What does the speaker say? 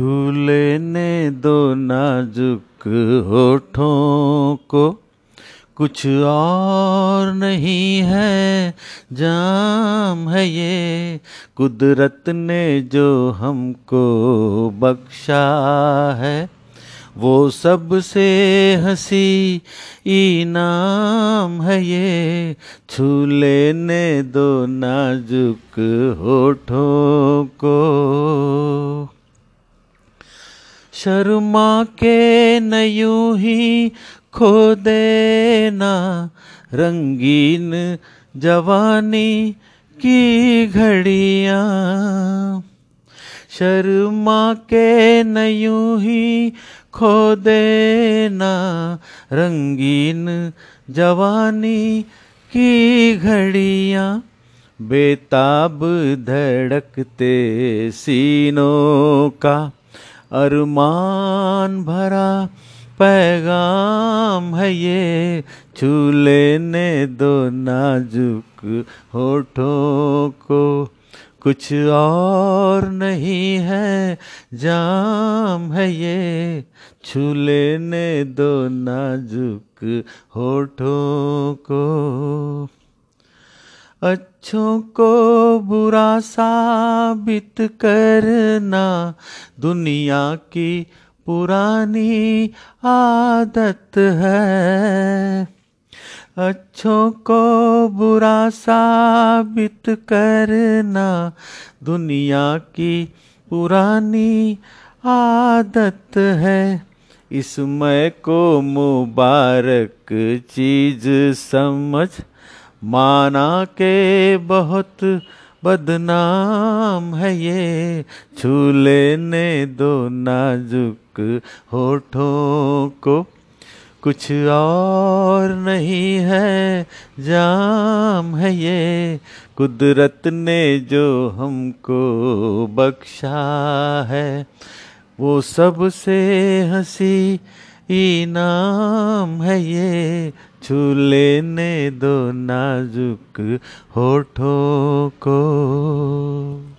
छू लेने दो नाजुक होठों को। कुछ और नहीं है, जाम है ये। कुदरत ने जो हमको बख्शा है, वो सबसे हँसी इनाम है ये। छू लेने दो नाजुक होठों को। शर्मा के न यूँ ही खो देना, रंगीन जवानी की घड़ियाँ। शर्मा के न यूँ ही खो देना, रंगीन जवानी की घड़ियाँ। बेताब धड़कते सीनों का अरमान भरा पैगाम है ये छू लेने दो नाजुक होठों को। कुछ और नहीं है, जाम है ये छू लेने दो नाजुक होठों को। अच्छों को बुरा साबित करना, दुनिया की पुरानी आदत है। अच्छों को बुरा साबित करना, दुनिया की पुरानी आदत है। इसमय को मुबारक चीज़ समझ माना के बहुत बदनाम है ये। छू लेने दो नाजुक होठों को। कुछ और नहीं है, जाम है ये। कुदरत ने जो हमको बख्शा है, वो सबसे हँसी इनाम है ये। छू लेने दो नाजुक होठों को।